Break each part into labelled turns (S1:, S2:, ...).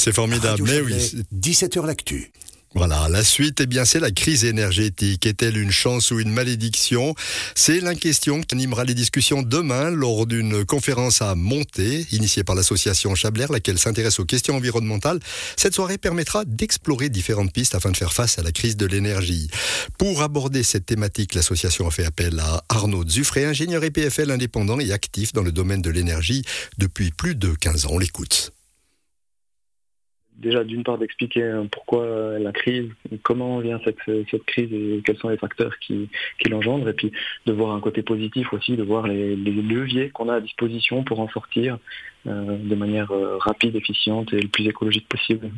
S1: C'est formidable, mais oui.
S2: 17h l'actu.
S1: Voilà, la suite, eh bien, c'est la crise énergétique. Est-elle une chance ou une malédiction? C'est la question qui animera les discussions demain lors d'une conférence à Monter, initiée par l'association Chabler, laquelle s'intéresse aux questions environnementales. Cette soirée permettra d'explorer différentes pistes afin de faire face à la crise de l'énergie. Pour aborder cette thématique, l'association a fait appel à Arnaud Zuffré, ingénieur EPFL indépendant et actif dans le domaine de l'énergie depuis plus de 15 ans. On l'écoute
S3: déjà d'une part d'expliquer euh, pourquoi euh, la crise, comment vient cette, cette crise et quels sont les facteurs qui, l'engendrent, et puis de voir un côté positif aussi, de voir les, leviers qu'on a à disposition pour en sortir euh, de manière rapide, efficiente et le plus écologique possible.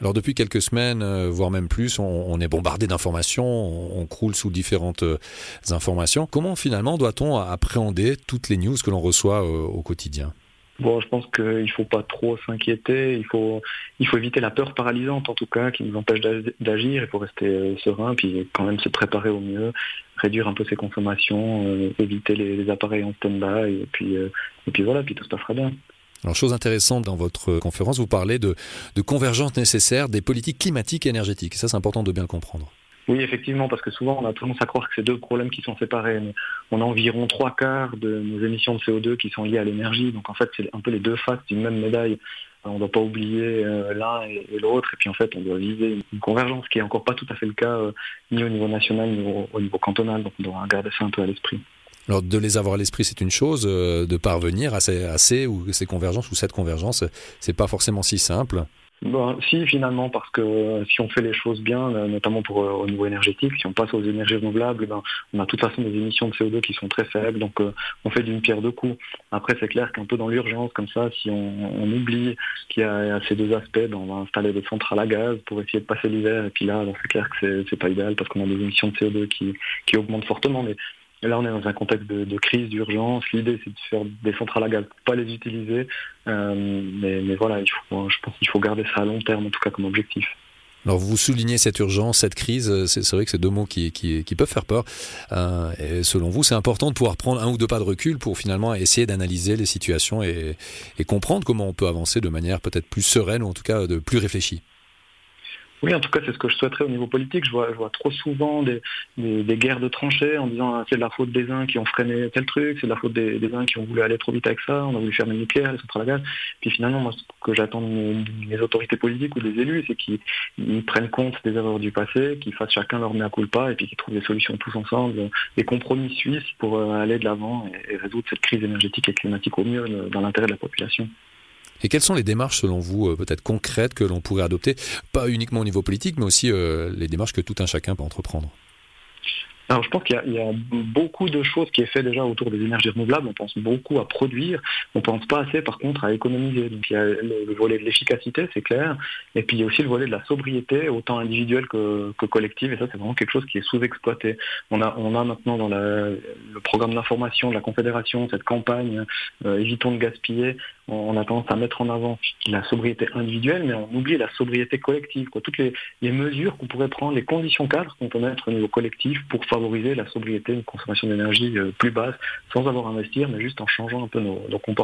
S4: Alors depuis quelques semaines, voire même plus, on, est bombardé d'informations, on, croule sous différentes informations. Comment finalement doit-on appréhender toutes les news que l'on reçoit au quotidien?
S3: Bon, je pense qu'il ne faut pas trop s'inquiéter. Il faut, il faut éviter la peur paralysante, en tout cas, qui nous empêche d'agir. Il faut rester euh, serein, puis quand même se préparer au mieux, réduire un peu ses consommations, euh, éviter les, appareils en stand-by, et puis, euh, et puis voilà, puis tout se passera bien.
S4: Alors, chose intéressante dans votre conférence, vous parlez de, de convergence nécessaire des politiques climatiques et énergétiques. Ça, c'est important de bien le comprendre.
S3: Oui, effectivement, parce que souvent on a tendance à croire que c'est deux problèmes qui sont séparés. on a environ trois quarts de nos émissions de CO2 qui sont liées à l'énergie. Donc en fait, c'est un peu les deux faces d'une même médaille. On ne doit pas oublier euh, l'un et, l'autre. Et puis en fait, on doit viser une convergence qui n'est encore pas tout à fait le cas, euh, ni au niveau national, ni au, niveau cantonal. Donc on doit garder ça un peu à l'esprit.
S4: Alors de les avoir à l'esprit, c'est une chose. Euh, de parvenir à ces, à ces, ou ces convergences ou cette convergence, c'est pas forcément si simple.
S3: Bon, si finalement, parce que euh, si on fait les choses bien, euh, notamment pour euh, au niveau énergétique, si on passe aux énergies renouvelables, ben, on a de toute façon des émissions de CO2 qui sont très faibles, donc on fait d'une pierre deux coups. Après, c'est clair qu'un peu dans l'urgence, comme ça, si on, oublie qu'il y, a ces deux aspects, ben, on va installer des centrales à gaz pour essayer de passer l'hiver, et puis là, c'est clair que c'est pas idéal parce qu'on a des émissions de CO2 qui, qui augmentent fortement. Là, on est dans un contexte de, crise, d'urgence. L'idée, c'est de faire des centrales à gaz, pas les utiliser. Euh, mais, voilà, je pense qu'il faut garder ça à long terme, en tout cas comme objectif.
S4: Alors vous soulignez cette urgence, cette crise, c'est vrai que c'est deux mots qui, peuvent faire peur. Euh, et selon vous, c'est important de pouvoir prendre un ou deux pas de recul pour finalement essayer d'analyser les situations et, et comprendre comment on peut avancer de manière peut-être plus sereine ou en tout cas de plus réfléchie.
S3: Oui, en tout cas, c'est ce que je souhaiterais au niveau politique. Je vois, trop souvent des, guerres de tranchées en disant ah, c'est de la faute des uns qui ont freiné tel truc, c'est de la faute des, uns qui ont voulu aller trop vite avec ça, on a voulu faire le nucléaire, les centrales à gaz. Puis finalement, moi, ce que j'attends des autorités politiques ou des élus, c'est qu'ils prennent compte des erreurs du passé, qu'ils fassent chacun leur mea culpa et puis qu'ils trouvent des solutions tous ensemble, des compromis suisses pour euh, aller de l'avant et résoudre cette crise énergétique et climatique au mieux dans l'intérêt de la population.
S4: Et quelles sont les démarches, selon vous, euh, peut-être concrètes que l'on pourrait adopter, pas uniquement au niveau politique, mais aussi euh, les démarches que tout un chacun peut entreprendre?
S3: Alors je pense qu'il y, a beaucoup de choses qui est fait déjà autour des énergies renouvelables. On pense beaucoup à produire, on pense pas assez par contre à économiser. Donc il y a le, volet de l'efficacité, c'est clair, et puis il y a aussi le volet de la sobriété, autant individuelle que, collective, et ça c'est vraiment quelque chose qui est sous-exploité. On a, on a maintenant dans le programme d'information de la Confédération cette campagne euh, Évitons de gaspiller. On, a tendance à mettre en avant la sobriété individuelle, mais on oublie la sobriété collective. Quoi. Toutes les, les mesures qu'on pourrait prendre, les conditions cadres qu'on peut mettre au niveau collectif pour favoriser la sobriété, une consommation d'énergie euh, plus basse, sans avoir à investir, mais juste en changeant un peu nos, comportements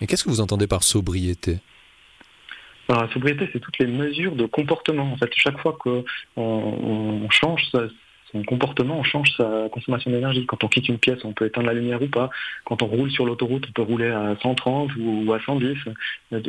S4: Et qu'est-ce que vous entendez par sobriété?
S3: La sobriété, c'est toutes les mesures de comportement. En fait, chaque fois qu'on on change son comportement, on change sa consommation d'énergie. Quand on quitte une pièce, on peut éteindre la lumière ou pas. Quand on roule sur l'autoroute, on peut rouler à 130 ou à 110.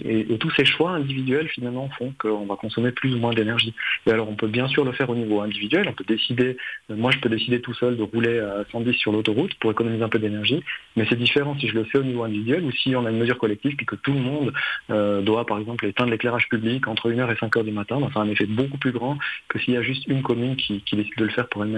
S3: Et, tous ces choix individuels, finalement, font qu'on va consommer plus ou moins d'énergie. Et alors, on peut bien sûr le faire au niveau individuel. On peut décider, moi, je peux décider tout seul de rouler à 110 sur l'autoroute pour économiser un peu d'énergie. Mais c'est différent si je le fais au niveau individuel ou si on a une mesure collective puis que tout le monde euh, doit, par exemple, éteindre l'éclairage public entre 1h et 5h du matin. ça a un effet beaucoup plus grand que s'il y a juste une commune qui, qui décide de le faire pour elle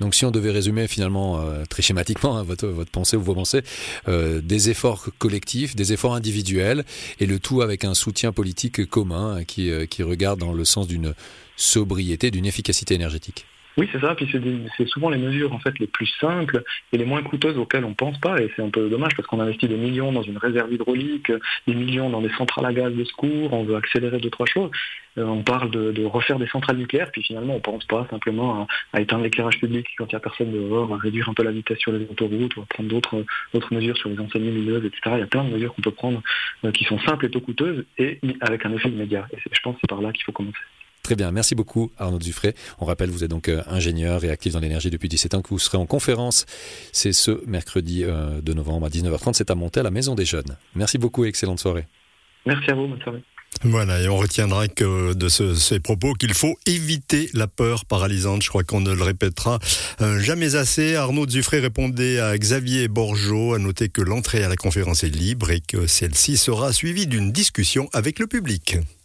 S4: donc si on devait résumer finalement euh, très schématiquement hein, votre, votre pensée ou vos pensées, euh, des efforts collectifs, des efforts individuels, et le tout avec un soutien politique commun hein, euh, qui regarde dans le sens d'une sobriété, d'une efficacité énergétique.
S3: Oui, c'est ça. Puis c'est souvent les mesures en fait les plus simples et les moins coûteuses auxquelles on pense pas. Et c'est un peu dommage parce qu'on investit des millions dans une réserve hydraulique, des millions dans des centrales à gaz de secours. On veut accélérer deux trois choses. Euh, on parle de, refaire des centrales nucléaires, puis finalement on pense pas simplement à, éteindre l'éclairage public quand il n'y a personne dehors, à réduire un peu la vitesse sur les autoroutes, ou à prendre d'autres d'autres mesures sur les enseignes lumineuses, etc. Il y a plein de mesures qu'on peut prendre euh, qui sont simples et peu coûteuses et avec un effet immédiat. Et je pense que c'est par là qu'il faut commencer.
S4: Très bien, merci beaucoup Arnaud Dufray. On rappelle, vous êtes donc euh, ingénieur et actif dans l'énergie depuis 17 ans, que vous serez en conférence. C'est ce mercredi 2 novembre à 19h30, c'est à monter à la Maison des Jeunes. Merci beaucoup et excellente soirée.
S3: Merci à vous, bonne soirée.
S1: Voilà, et on retiendra que de ces propos qu'il faut éviter la peur paralysante. Je crois qu'on ne le répétera euh, jamais assez. Arnaud Dufray répondait à Xavier Borgeot, à noter que l'entrée à la conférence est libre et que celle-ci sera suivie d'une discussion avec le public.